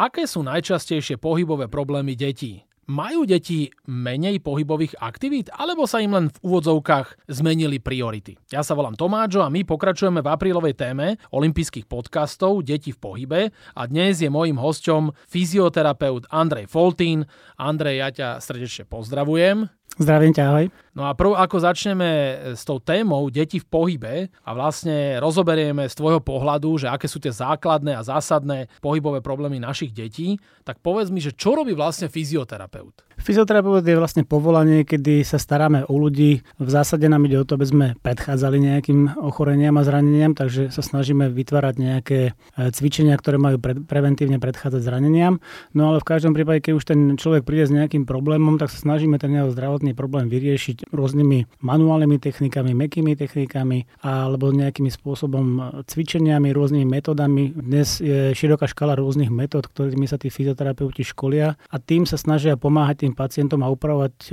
Aké sú najčastejšie pohybové problémy detí? Majú deti menej pohybových aktivít, alebo sa im len v úvodzovkách zmenili priority? Ja sa volám Tomáčo a my pokračujeme v aprílovej téme olympijských podcastov Deti v pohybe a dnes je mojím hosťom fyzioterapeut Andrej Foltín. Andrej, ja ťa srdečne pozdravujem. Zdravím ťa, ahoj. No a prv, ako začneme s tou témou deti v pohybe a vlastne rozoberieme z tvojho pohľadu, že aké sú tie základné a zásadné pohybové problémy našich detí, tak povedz mi, že čo robí vlastne fyzioterapeut? Fyzioterapeut je vlastne povolanie, kedy sa staráme o ľudí. V zásade nám ide o to, aby sme predchádzali nejakým ochoreniam a zraneniam, takže sa snažíme vytvárať nejaké e, cvičenia, ktoré majú pre, preventívne predchádzať zraneniam. No ale v každom prípade, keď už ten človek príde s nejakým problémom, tak sa snažíme ten jeho zdravotný problém vyriešiť rôznymi manuálnymi technikami, mekými technikami alebo nejakými spôsobom cvičeniami, rôznymi metodami. Dnes je široká škala rôznych metód, ktorými sa tí fyzioterapeuti školia a tým sa snažia pomáhať tým pacientom a upravovať e,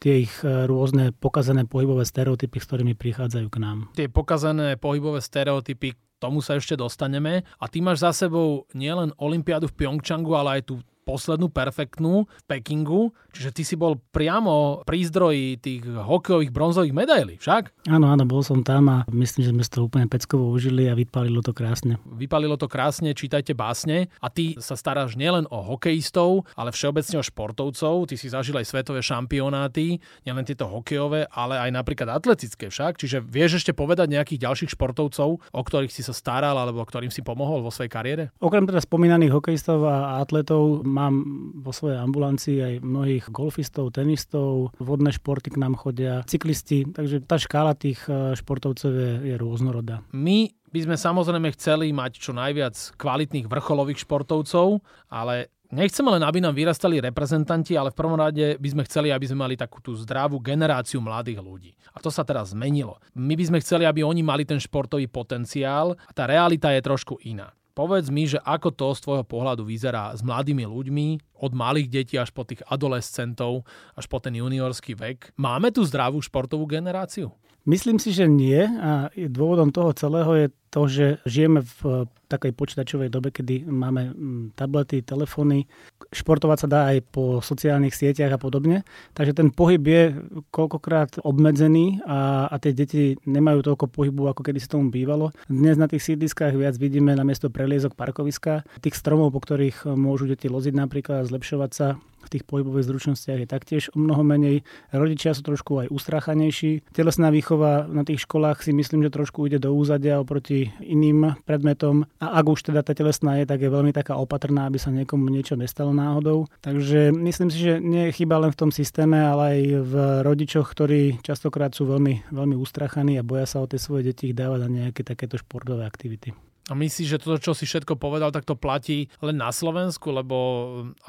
tie ich e, rôzne pokazané pohybové stereotypy, s ktorými prichádzajú k nám. Tie pokazané pohybové stereotypy, tomu sa ešte dostaneme. A ty máš za sebou nielen Olympiádu v Pyeongchangu, ale aj tú poslednú perfektnú v Pekingu, čiže ty si bol priamo pri zdroji tých hokejových bronzových medailí, však? Áno, áno, bol som tam a myslím, že sme to úplne peckovo užili a vypalilo to krásne. Vypalilo to krásne, čítajte básne a ty sa staráš nielen o hokejistov, ale všeobecne o športovcov, ty si zažil aj svetové šampionáty, nielen tieto hokejové, ale aj napríklad atletické však, čiže vieš ešte povedať nejakých ďalších športovcov, o ktorých si sa staral alebo ktorým si pomohol vo svojej kariére? Okrem teda spomínaných hokejistov a atletov mám vo svojej ambulancii aj mnohých golfistov, tenistov, vodné športy k nám chodia, cyklisti, takže tá škála tých e, športovcov je, je rôznorodá. My by sme samozrejme chceli mať čo najviac kvalitných vrcholových športovcov, ale Nechceme len, aby nám vyrastali reprezentanti, ale v prvom rade by sme chceli, aby sme mali takú tú zdravú generáciu mladých ľudí. A to sa teraz zmenilo. My by sme chceli, aby oni mali ten športový potenciál a tá realita je trošku iná. Povedz mi, že ako to z tvojho pohľadu vyzerá s mladými ľuďmi, od malých detí až po tých adolescentov, až po ten juniorský vek. Máme tu zdravú športovú generáciu? Myslím si, že nie a dôvodom toho celého je to, že žijeme v takej počítačovej dobe, kedy máme mm, tablety, telefóny, športovať sa dá aj po sociálnych sieťach a podobne. Takže ten pohyb je koľkokrát obmedzený a, a tie deti nemajú toľko pohybu, ako kedy sa tomu bývalo. Dnes na tých sídliskách viac vidíme na miesto preliezok parkoviska, tých stromov, po ktorých môžu deti loziť napríklad, zlepšovať sa v tých pohybových zručnostiach je taktiež o mnoho menej. Rodičia sú trošku aj ustráchanejší. Telesná výchova na tých školách si myslím, že trošku ide do úzadia oproti iným predmetom. A ak už teda tá telesná je, tak je veľmi taká opatrná, aby sa niekomu niečo nestalo náhodou. Takže myslím si, že nie je chyba len v tom systéme, ale aj v rodičoch, ktorí častokrát sú veľmi, veľmi ustrachaní a boja sa o tie svoje deti dávať na nejaké takéto športové aktivity. A myslíš, že toto, čo si všetko povedal, tak to platí len na Slovensku, lebo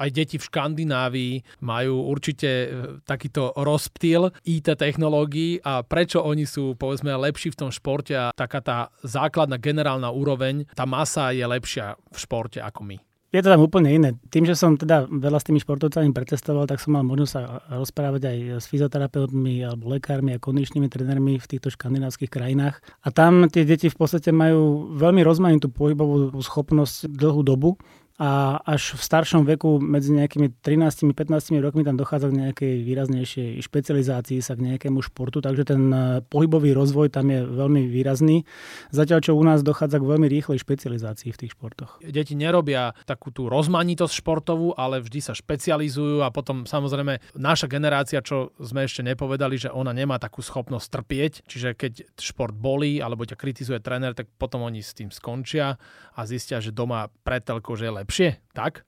aj deti v Škandinávii majú určite e, takýto rozptýl IT technológií a prečo oni sú, povedzme, lepší v tom športe a taká tá základná generálna úroveň, tá masa je lepšia v športe ako my. Je to tam úplne iné. Tým, že som teda veľa s tými športovcami pretestoval, tak som mal možnosť sa rozprávať aj s fyzioterapeutmi alebo lekármi a kondičnými trénermi v týchto škandinávskych krajinách. A tam tie deti v podstate majú veľmi rozmanitú pohybovú schopnosť dlhú dobu a až v staršom veku medzi nejakými 13-15 rokmi tam dochádza k nejakej výraznejšej špecializácii sa k nejakému športu, takže ten e, pohybový rozvoj tam je veľmi výrazný. Zatiaľ, čo u nás dochádza k veľmi rýchlej špecializácii v tých športoch. Deti nerobia takú tú rozmanitosť športovú, ale vždy sa špecializujú a potom samozrejme naša generácia, čo sme ešte nepovedali, že ona nemá takú schopnosť trpieť, čiže keď šport bolí alebo ťa kritizuje tréner, tak potom oni s tým skončia a zistia, že doma pred telkou, že je lepšie, tak?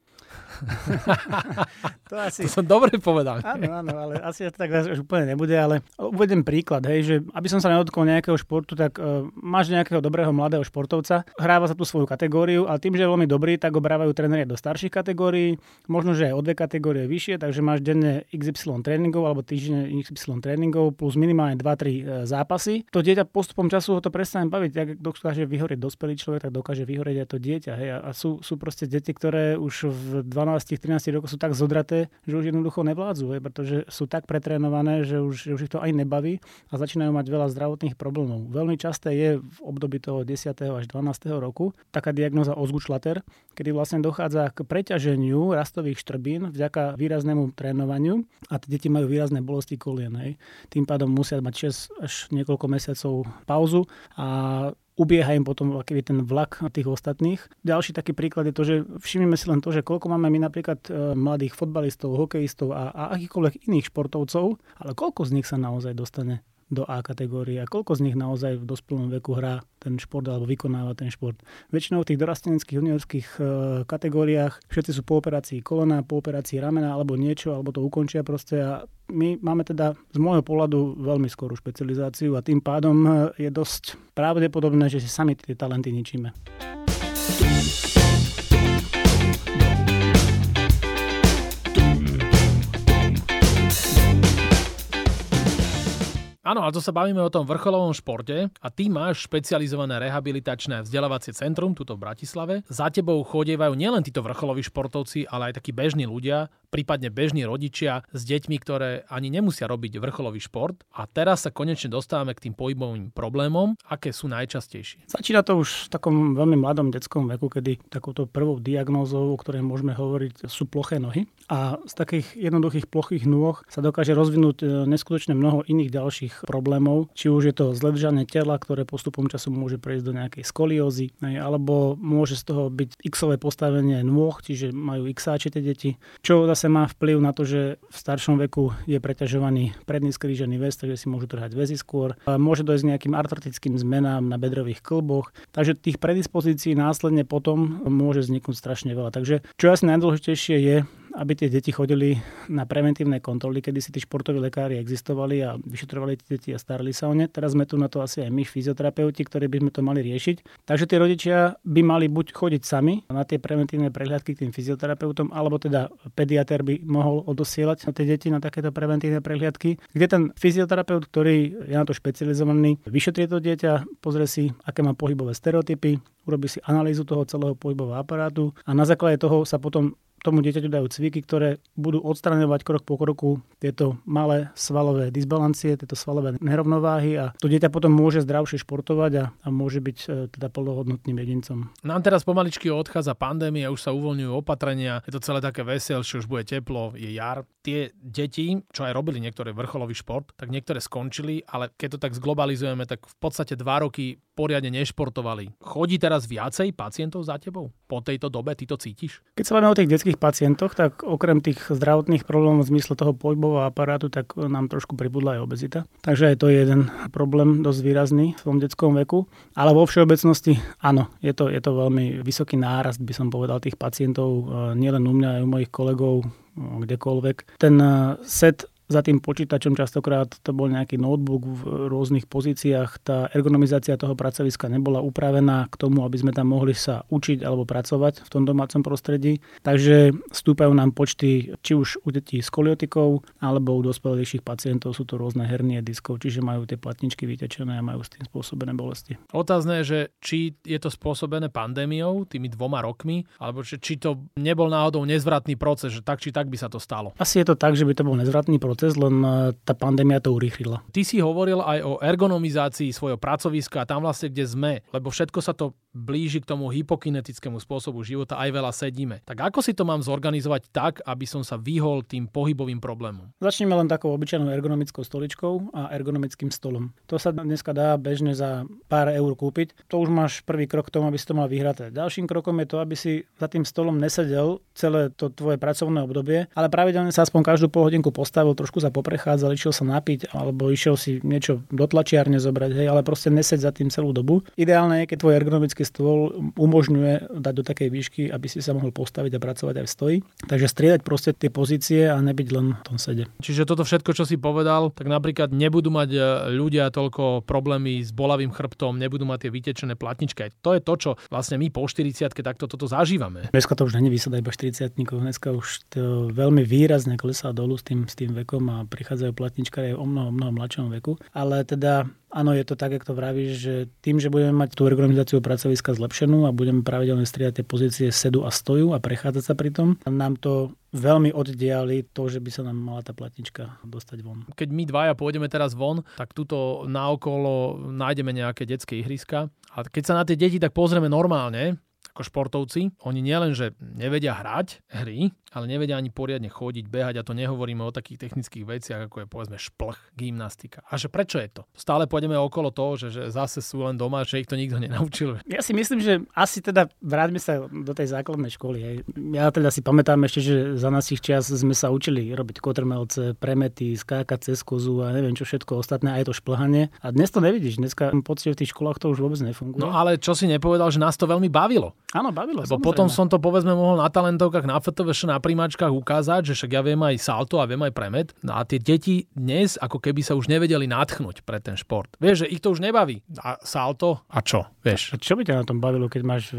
to, asi... to som dobre povedal. Áno, áno, ale asi to tak už úplne nebude, ale uvedem príklad, hej, že aby som sa nedotkol nejakého športu, tak uh, máš nejakého dobrého mladého športovca, hráva sa tú svoju kategóriu a tým, že je veľmi dobrý, tak ho brávajú tréneri do starších kategórií, možno, že aj o dve kategórie vyššie, takže máš denne XY tréningov alebo týždenne XY tréningov plus minimálne 2-3 uh, e, zápasy. To dieťa postupom času ho to prestane baviť, ak dokáže vyhorieť dospelý človek, tak dokáže vyhorieť aj to dieťa. Hej, a sú, sú proste deti, ktoré už v v 12-13 rokoch sú tak zodraté, že už jednoducho nevládzu, hej, pretože sú tak pretrénované, že už, že už ich to aj nebaví a začínajú mať veľa zdravotných problémov. Veľmi časté je v období toho 10. až 12. roku taká diagnoza ozgučlater, kedy vlastne dochádza k preťaženiu rastových štrbín vďaka výraznému trénovaniu a tie deti majú výrazné bolesti kolien. Hej. Tým pádom musia mať 6 až niekoľko mesiacov pauzu a ubieha im potom aký ten vlak tých ostatných. Ďalší taký príklad je to, že všimnime si len to, že koľko máme my napríklad e, mladých fotbalistov, hokejistov a, a akýchkoľvek iných športovcov, ale koľko z nich sa naozaj dostane do A kategórie a koľko z nich naozaj v dospelom veku hrá ten šport alebo vykonáva ten šport. Väčšinou v tých dorasteneckých juniorských e, kategóriách všetci sú po operácii kolena, po operácii ramena alebo niečo, alebo to ukončia proste a my máme teda z môjho pohľadu veľmi skorú špecializáciu a tým pádom e, je dosť pravdepodobné, že si sami tie talenty ničíme. Áno, ale to sa bavíme o tom vrcholovom športe a ty máš špecializované rehabilitačné vzdelávacie centrum tuto v Bratislave. Za tebou chodievajú nielen títo vrcholoví športovci, ale aj takí bežní ľudia, prípadne bežní rodičia s deťmi, ktoré ani nemusia robiť vrcholový šport. A teraz sa konečne dostávame k tým pohybovým problémom, aké sú najčastejšie. Začína to už v takom veľmi mladom detskom veku, kedy takouto prvou diagnózou, o ktorej môžeme hovoriť, sú ploché nohy. A z takých jednoduchých plochých nôh sa dokáže rozvinúť e, neskutočne mnoho iných ďalších problémov. Či už je to zledžanie tela, ktoré postupom času môže prejsť do nejakej skoliózy, alebo môže z toho byť x postavenie nôh, čiže majú xáče tie deti, čo zase má vplyv na to, že v staršom veku je preťažovaný predný skrížený väz, takže si môžu trhať väzy skôr. Môže dojsť nejakým artratickým zmenám na bedrových klboch, takže tých predispozícií následne potom môže vzniknúť strašne veľa. Takže čo asi najdôležitejšie je, aby tie deti chodili na preventívne kontroly, kedy si tí športoví lekári existovali a vyšetrovali tie deti a starali sa o ne. Teraz sme tu na to asi aj my, fyzioterapeuti, ktorí by sme to mali riešiť. Takže tí rodičia by mali buď chodiť sami na tie preventívne prehľadky k tým fyzioterapeutom, alebo teda pediatér by mohol odosielať tie deti na takéto preventívne prehliadky, kde ten fyzioterapeut, ktorý je na to špecializovaný, vyšetrie to dieťa, pozrie si, aké má pohybové stereotypy, urobí si analýzu toho celého pohybového aparátu a na základe toho sa potom tomu dieťaťu dajú cviky, ktoré budú odstraňovať krok po kroku tieto malé svalové disbalancie, tieto svalové nerovnováhy a to dieťa potom môže zdravšie športovať a, a môže byť e, teda plnohodnotným jedincom. Nám teraz pomaličky odchádza pandémia, už sa uvoľňujú opatrenia, je to celé také veselšie, už bude teplo, je jar. Tie deti, čo aj robili niektoré vrcholový šport, tak niektoré skončili, ale keď to tak zglobalizujeme, tak v podstate dva roky poriadne nešportovali. Chodí teraz viacej pacientov za tebou? Po tejto dobe ty to cítiš? Keď sa bavíme o tých detských pacientoch, tak okrem tých zdravotných problémov v zmysle toho pohybového aparátu, tak nám trošku pribudla aj obezita. Takže aj to je jeden problém dosť výrazný v tom detskom veku. Ale vo všeobecnosti áno, je to, je to veľmi vysoký nárast, by som povedal, tých pacientov, e, nielen u mňa, aj u mojich kolegov, e, kdekoľvek. Ten e, set za tým počítačom častokrát to bol nejaký notebook v rôznych pozíciách. Tá ergonomizácia toho pracoviska nebola upravená k tomu, aby sme tam mohli sa učiť alebo pracovať v tom domácom prostredí. Takže stúpajú nám počty či už u detí s koliotikou alebo u dospelejších pacientov sú to rôzne hernie diskov, čiže majú tie platničky vytečené a majú s tým spôsobené bolesti. Otázne je, že či je to spôsobené pandémiou, tými dvoma rokmi, alebo či, či to nebol náhodou nezvratný proces, že tak či tak by sa to stalo. Asi je to tak, že by to bol nezvratný proces proces, len e, tá pandémia to urýchlila. Ty si hovoril aj o ergonomizácii svojho pracoviska a tam vlastne, kde sme, lebo všetko sa to blíži k tomu hypokinetickému spôsobu života, aj veľa sedíme. Tak ako si to mám zorganizovať tak, aby som sa vyhol tým pohybovým problémom? Začneme len takou obyčajnou ergonomickou stoličkou a ergonomickým stolom. To sa dneska dá bežne za pár eur kúpiť. To už máš prvý krok k tomu, aby si to mal vyhraté. Ďalším krokom je to, aby si za tým stolom nesedel celé to tvoje pracovné obdobie, ale pravidelne sa aspoň každú pol hodinku postavil, trošku sa poprechádzal, išiel sa napiť alebo išiel si niečo do tlačiarne zobrať, hej, ale proste neseď za tým celú dobu. Ideálne je, keď tvoj ergonomický školský stôl umožňuje dať do takej výšky, aby si sa mohol postaviť a pracovať aj v stoji. Takže striedať proste tie pozície a nebyť len v tom sede. Čiže toto všetko, čo si povedal, tak napríklad nebudú mať e, ľudia toľko problémy s bolavým chrbtom, nebudú mať tie vytečené platničky. To je to, čo vlastne my po 40 takto toto zažívame. Dneska to už není vysada iba 40 dneska už to veľmi výrazne klesá dolu s tým, s tým vekom a prichádzajú platničky aj o mnoho, mnoho mladšom veku. Ale teda áno, je to tak, ako to vravíš, že tým, že budeme mať tú ergonomizáciu pracoviska zlepšenú a budeme pravidelne striedať tie pozície sedu a stoju a prechádzať sa pri tom, nám to veľmi oddiali to, že by sa nám mala tá platnička dostať von. Keď my dvaja pôjdeme teraz von, tak tuto naokolo nájdeme nejaké detské ihriska a keď sa na tie deti tak pozrieme normálne, ako športovci, oni nielen, že nevedia hrať hry, ale nevedia ani poriadne chodiť, behať a to nehovoríme o takých technických veciach, ako je povedzme šplch, gymnastika. A že prečo je to? Stále pôjdeme okolo toho, že, že zase sú len doma, že ich to nikto nenaučil. Ja si myslím, že asi teda vráťme sa do tej základnej školy. Hej. Ja teda si pamätám ešte, že za našich čas sme sa učili robiť kotrmelce, premety, skákať cez kozu a neviem čo všetko ostatné, aj to šplhanie. A dnes to nevidíš. Dneska pocit v tých školách to už vôbec nefunguje. No ale čo si nepovedal, že nás to veľmi bavilo. Áno, bavilo. Lebo potom som to povedzme mohol na talentovkách na FTVŠ na príjmačkách ukázať, že však ja viem aj salto a viem aj premet. No a tie deti dnes ako keby sa už nevedeli natchnúť pre ten šport. Vieš, že ich to už nebaví. A salto a čo? Vieš. A čo by ťa na tom bavilo, keď máš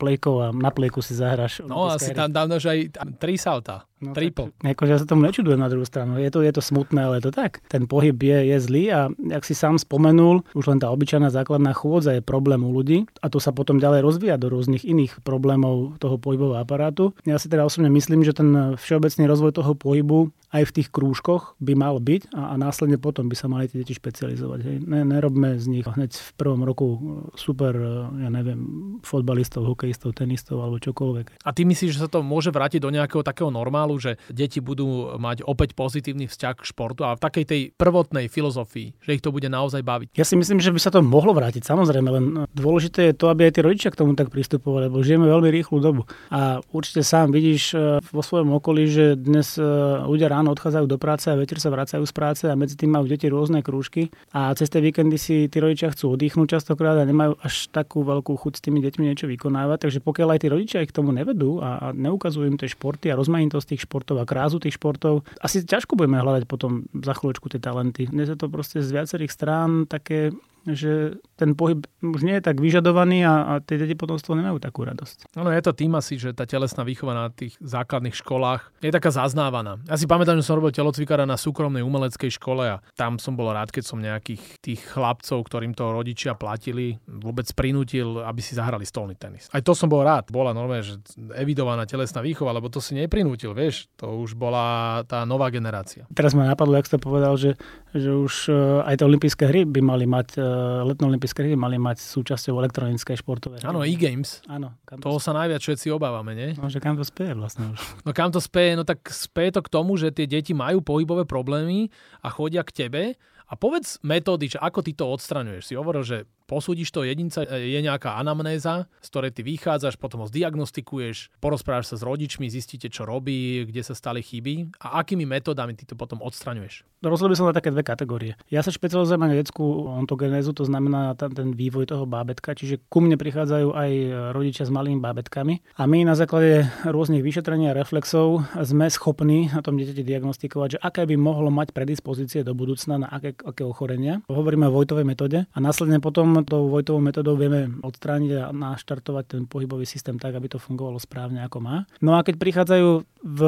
plejkov a na plejku si zahraš? No asi tam dáš aj tri salta. No, Triple. Tak, akože ja sa tomu nečudujem na druhú stranu. Je to, je to smutné, ale je to tak. Ten pohyb je, je zlý a jak si sám spomenul, už len tá obyčajná základná chôdza je problém u ľudí a to sa potom ďalej rozvíja do rôznych iných problémov toho pohybového aparátu. Ja si teda osobne myslím, že ten všeobecný rozvoj toho pohybu aj v tých krúžkoch by mal byť a, a následne potom by sa mali tie deti špecializovať. Hej. Ne, nerobme z nich hneď v prvom roku super, e, ja neviem, fotbalistov, hokejistov, tenistov alebo čokoľvek. A ty myslíš, že sa to môže vrátiť do nejakého takého normálu, že deti budú mať opäť pozitívny vzťah k športu a v takej tej prvotnej filozofii, že ich to bude naozaj baviť? Ja si myslím, že by sa to mohlo vrátiť, samozrejme, len dôležité je to, aby aj tí rodičia k tomu tak pristupovali, lebo žijeme veľmi rýchlu dobu. A určite sám vidíš e, vo svojom okolí, že dnes ľudia ráno odchádzajú do práce a večer sa vracajú z práce a medzi tým majú deti rôzne krúžky a cez tie víkendy si tí rodičia chcú oddychnúť častokrát a nemajú až takú veľkú chuť s tými deťmi niečo vykonávať. Takže pokiaľ aj tí rodičia ich k tomu nevedú a, a neukazujú im tie športy a rozmanitosť tých športov a krásu tých športov, asi ťažko budeme hľadať potom za chvíľočku tie talenty. Dnes je to proste z viacerých strán také že ten pohyb už nie je tak vyžadovaný a, a tie deti potom z toho nemajú takú radosť. Áno, je to tým asi, že tá telesná výchova na tých základných školách je taká zaznávaná. Ja si pamätám, že som robil telocvikára na súkromnej umeleckej škole a tam som bol rád, keď som nejakých tých chlapcov, ktorým to rodičia platili, vôbec prinútil, aby si zahrali stolný tenis. Aj to som bol rád. Bola normálne, že evidovaná telesná výchova, lebo to si neprinútil, vieš, to už bola tá nová generácia. Teraz ma napadlo, ak ste povedal, že, že už eh, aj tie olympijské hry by mali mať eh, letné olympijské hry mali mať súčasťou elektronické športové Áno, e-games. Áno. Toho sa najviac všetci obávame, nie? No, že kam to speje vlastne už. No kam to speje? No tak speje to k tomu, že tie deti majú pohybové problémy a chodia k tebe a povedz metódy, že ako ty to odstraňuješ. Si hovoril, že posúdiš to jedinca, e, je nejaká anamnéza, z ktorej ty vychádzaš, potom ho zdiagnostikuješ, porozprávaš sa s rodičmi, zistíte, čo robí, kde sa stali chyby a akými metódami ty to potom odstraňuješ. Rozhodol by som na také dve kategórie. Ja sa špecializujem na detskú ontogenézu, to znamená ten vývoj toho bábetka, čiže ku mne prichádzajú aj rodičia s malými bábetkami a my na základe rôznych vyšetrení a reflexov sme schopní na tom dieťati diagnostikovať, že aké by mohlo mať predispozície do budúcna na aké, aké ochorenia. Hovoríme o Vojtovej metóde a následne potom tou Vojtovou metodou vieme odstrániť a naštartovať ten pohybový systém tak, aby to fungovalo správne ako má. No a keď prichádzajú v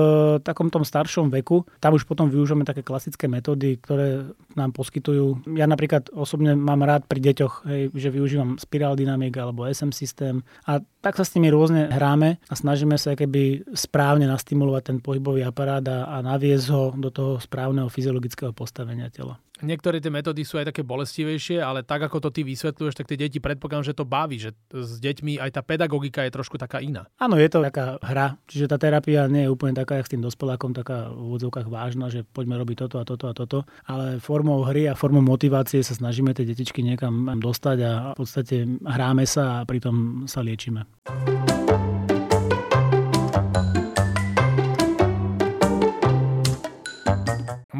takom tom staršom veku, tam už potom využívame také klasické metódy, ktoré nám poskytujú. Ja napríklad osobne mám rád pri deťoch, hej, že využívam Spiral Dynamic alebo SM systém a tak sa s nimi rôzne hráme a snažíme sa keby správne nastimulovať ten pohybový aparát a, a naviesť ho do toho správneho fyziologického postavenia tela. Niektoré tie metódy sú aj také bolestivejšie, ale tak ako to ty vysvetľuješ, tak tie deti predpokladám, že to baví, že s deťmi aj tá pedagogika je trošku taká iná. Áno, je to taká hra, čiže tá terapia nie je úplne taká, jak s tým dospelákom, taká v úvodzovkách vážna, že poďme robiť toto a toto a toto, ale formou hry a formou motivácie sa snažíme tie detičky niekam dostať a v podstate hráme sa a pritom sa liečíme.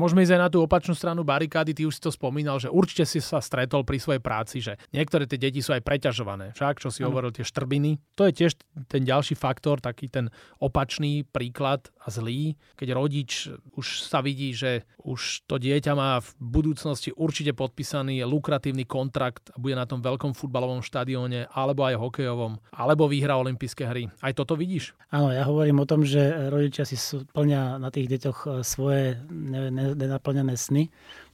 Môžeme ísť aj na tú opačnú stranu barikády, ty už si to spomínal, že určite si sa stretol pri svojej práci, že niektoré tie deti sú aj preťažované. Však, čo si ano. hovoril, tie štrbiny. To je tiež ten ďalší faktor, taký ten opačný príklad a zlý, keď rodič už sa vidí, že už to dieťa má v budúcnosti určite podpísaný lukratívny kontrakt a bude na tom veľkom futbalovom štadióne, alebo aj hokejovom, alebo vyhrá olympijské hry. Aj toto vidíš? Áno, ja hovorím o tom, že rodičia si plňa na tých deťoch svoje ne, ne, nenaplnené sny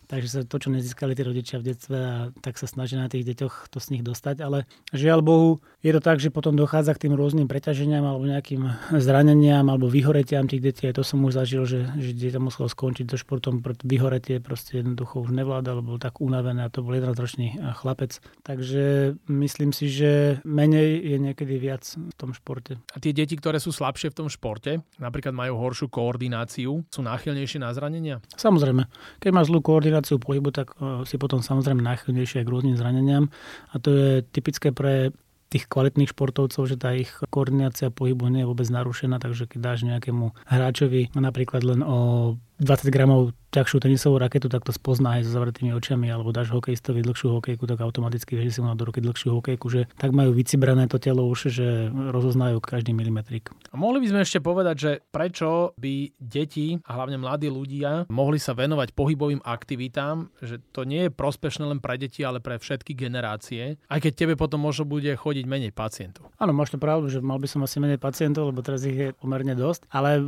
takže sa to, čo nezískali tí rodičia v detstve a tak sa snažia na tých deťoch to z nich dostať, ale žiaľ Bohu, je to tak, že potom dochádza k tým rôznym preťaženiam alebo nejakým zraneniam alebo vyhoretiam tých detí. To som už zažil, že, že dieťa muselo skončiť so športom, vyhoretie proste jednoducho už nevláda, lebo tak unavené a to bol ročný chlapec. Takže myslím si, že menej je niekedy viac v tom športe. A tie deti, ktoré sú slabšie v tom športe, napríklad majú horšiu koordináciu, sú náchylnejšie na zranenia? Samozrejme. Keď máš zlú koordináciu pohybu, tak e, si potom samozrejme náchylnejšie k rôznym zraneniam. A to je typické pre tých kvalitných športovcov, že tá ich koordinácia pohybu nie je vôbec narušená, takže keď dáš nejakému hráčovi napríklad len o 20 gramov ťažšiu tenisovú raketu, tak to spozná aj so zavretými očami, alebo dáš hokejistovi dlhšiu hokejku, tak automaticky vieš si mu do ruky dlhšiu hokejku, že tak majú vycibrané to telo už, že rozoznajú každý milimetrik. A mohli by sme ešte povedať, že prečo by deti a hlavne mladí ľudia mohli sa venovať pohybovým aktivitám, že to nie je prospešné len pre deti, ale pre všetky generácie, aj keď tebe potom možno bude chodiť menej pacientov. Áno, máš to pravdu, že mal by som asi menej pacientov, lebo teraz ich je pomerne dosť, ale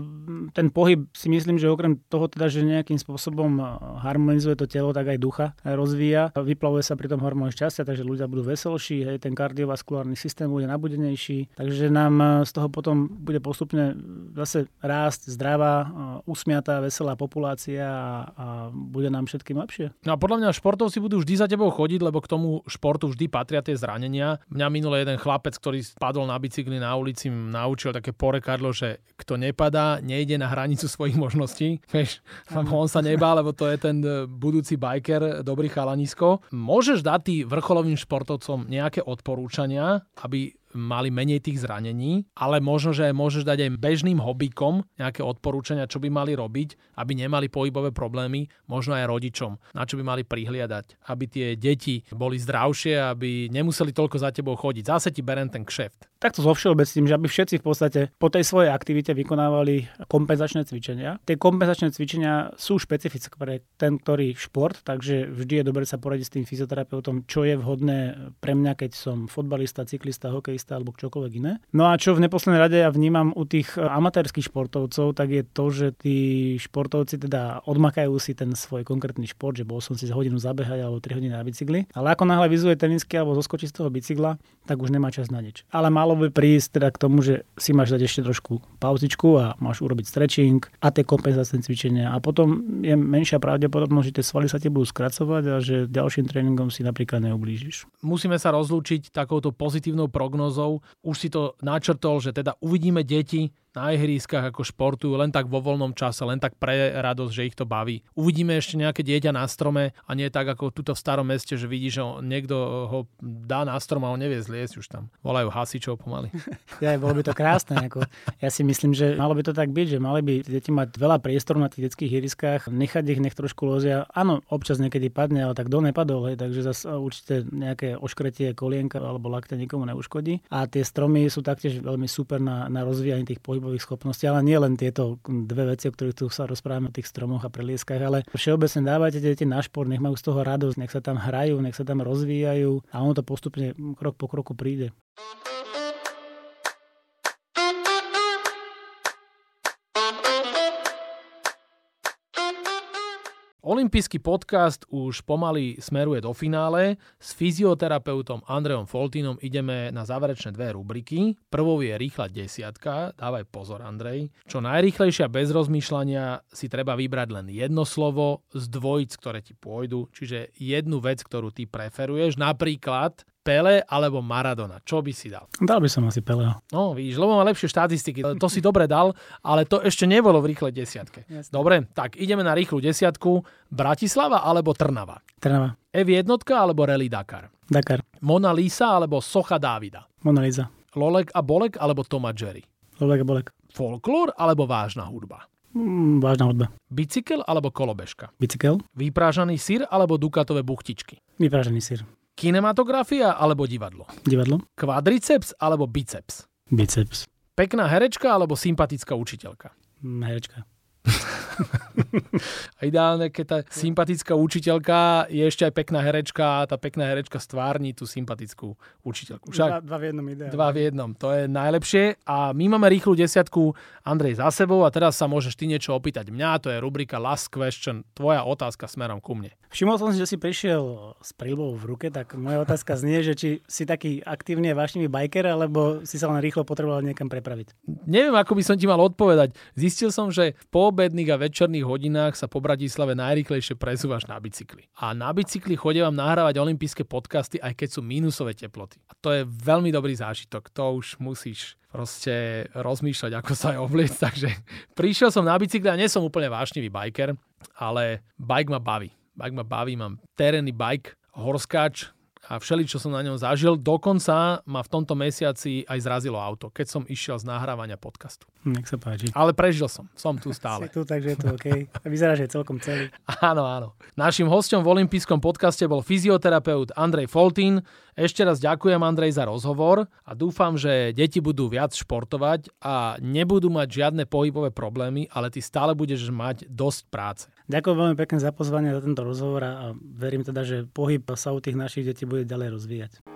ten pohyb si myslím, že okrem toho teda, že nejakým spôsobom eh, harmonizuje to telo, tak aj ducha rozvíja. Vyplavuje sa pri tom hormón šťastia, takže ľudia budú veselší, hej, ten kardiovaskulárny systém bude nabudenejší, takže nám eh, z toho potom bude postupne zase rásť zdravá, usmiatá, veselá populácia a, a bude nám všetkým lepšie. No a podľa mňa športovci budú vždy za tebou chodiť, lebo k tomu športu vždy patria tie zranenia. Mňa minule jeden chlapec, ktorý spadol na bicykli na ulici, naučil také porekadlo, že kto nepadá, nejde na hranicu svojich možností vieš, on sa nebá, lebo to je ten e, budúci biker, dobrý chalanisko. Môžeš dať tý vrcholovým športovcom nejaké odporúčania, aby mali menej tých zranení, ale možno, že môžeš dať aj bežným hobbykom nejaké odporúčania, čo by mali robiť, aby nemali pohybové problémy, možno aj rodičom, na čo by mali prihliadať, aby tie deti boli zdravšie, aby nemuseli toľko za tebou chodiť. Zase ti berem ten kšeft. Takto zo všeobecným, že aby všetci v podstate po tej svojej aktivite vykonávali kompenzačné cvičenia. Tie kompenzačné cvičenia sú špecifické pre ten, ktorý šport, takže vždy je dobre sa poradiť s tým fyzioterapeutom, čo je vhodné pre mňa, keď som fotbalista, cyklista, hokejista alebo čokoľvek iné. No a čo v neposlednej rade ja vnímam u tých amatérských športovcov, tak je to, že tí športovci teda odmakajú si ten svoj konkrétny šport, že bol som si za hodinu zabehať alebo 3 hodiny na bicykli. Ale ako náhle vyzuje tenisky alebo zoskočí z toho bicykla, tak už nemá čas na nič. Ale malo by prísť teda k tomu, že si máš dať ešte trošku pauzičku a máš urobiť stretching a tie kompenzačné cvičenia. A potom je menšia pravdepodobnosť, že tie svaly sa ti budú skracovať a že ďalším tréningom si napríklad neublížiš. Musíme sa rozlúčiť takouto pozitívnou prognozou. Už si to načrtol, že teda uvidíme deti na ihriskách ako športujú len tak vo voľnom čase, len tak pre radosť, že ich to baví. Uvidíme ešte nejaké dieťa na strome a nie tak ako tuto v starom meste, že vidí, že niekto ho dá na strom a on nevie zliesť už tam. Volajú hasičov pomaly. Ja, bolo by to krásne. Ako, ja si myslím, že malo by to tak byť, že mali by deti mať veľa priestoru na tých detských ihriskách, nechať ich, nech trošku lozia. Áno, občas niekedy padne, ale tak do nepadol, hej, takže zase určite nejaké oškretie kolienka alebo lakte nikomu neuškodí. A tie stromy sú taktiež veľmi super na, na rozvíjanie tých pohybov pohybových schopností, ale nie len tieto dve veci, o ktorých tu sa rozprávame, o tých stromoch a prelieskach, ale všeobecne dávajte deti na šport, nech majú z toho radosť, nech sa tam hrajú, nech sa tam rozvíjajú a ono to postupne krok po kroku príde. Olympijský podcast už pomaly smeruje do finále. S fyzioterapeutom Andreom Foltínom ideme na záverečné dve rubriky. Prvou je rýchla desiatka. Dávaj pozor, Andrej. Čo najrýchlejšia bez rozmýšľania si treba vybrať len jedno slovo z dvojic, ktoré ti pôjdu. Čiže jednu vec, ktorú ty preferuješ. Napríklad Pele alebo Maradona? Čo by si dal? Dal by som asi Peleho. No, vidíš, lebo má lepšie štatistiky. To si dobre dal, ale to ešte nebolo v rýchlej desiatke. Jasne. Dobre, tak ideme na rýchlu desiatku. Bratislava alebo Trnava? Trnava. F1 alebo Rally Dakar? Dakar. Mona Lisa alebo Socha Dávida? Mona Lisa. Lolek a Bolek alebo Toma Jerry? Lolek a Bolek. Folklór alebo vážna hudba? Mm, vážna hudba. Bicykel alebo kolobežka? Bicykel. Vyprážaný sír alebo dukatové buchtičky? Vyprážaný sír. Kinematografia alebo divadlo? Divadlo. Kvadriceps alebo biceps? Biceps. Pekná herečka alebo sympatická učiteľka? Mm, herečka. a ideálne, keď tá sympatická učiteľka je ešte aj pekná herečka a tá pekná herečka stvárni tú sympatickú učiteľku. Však, dva, dva v jednom ideálne. Dva v jednom, to je najlepšie. A my máme rýchlu desiatku, Andrej, za sebou a teraz sa môžeš ty niečo opýtať mňa, to je rubrika Last Question, tvoja otázka smerom ku mne. Všimol som si, že si prišiel s prílbou v ruke, tak moja otázka znie, že či si taký aktívny a vášnivý biker, alebo si sa len rýchlo potreboval niekam prepraviť. Neviem, ako by som ti mal odpovedať. Zistil som, že v poobedných a večerných hodinách sa po Bratislave najrýchlejšie presúvaš na bicykli. A na bicykli chodím vám nahrávať olympijské podcasty, aj keď sú mínusové teploty. A to je veľmi dobrý zážitok. To už musíš proste rozmýšľať, ako sa aj obliec. Takže prišiel som na bicykli a nie som úplne vášnivý biker, ale bike ma baví. Bike ma baví, mám terénny bike, horskáč, a všeli, čo som na ňom zažil. Dokonca ma v tomto mesiaci aj zrazilo auto, keď som išiel z nahrávania podcastu. Nech sa páči. Ale prežil som, som tu stále. Si tu, takže je to OK. Vyzerá, že je celkom celý. Áno, áno. Našim hostom v olympijskom podcaste bol fyzioterapeut Andrej Foltín. Ešte raz ďakujem Andrej za rozhovor a dúfam, že deti budú viac športovať a nebudú mať žiadne pohybové problémy, ale ty stále budeš mať dosť práce. Ďakujem veľmi pekne za pozvanie za tento rozhovor a verím teda, že pohyb sa u tých našich detí bude ďalej rozvíjať.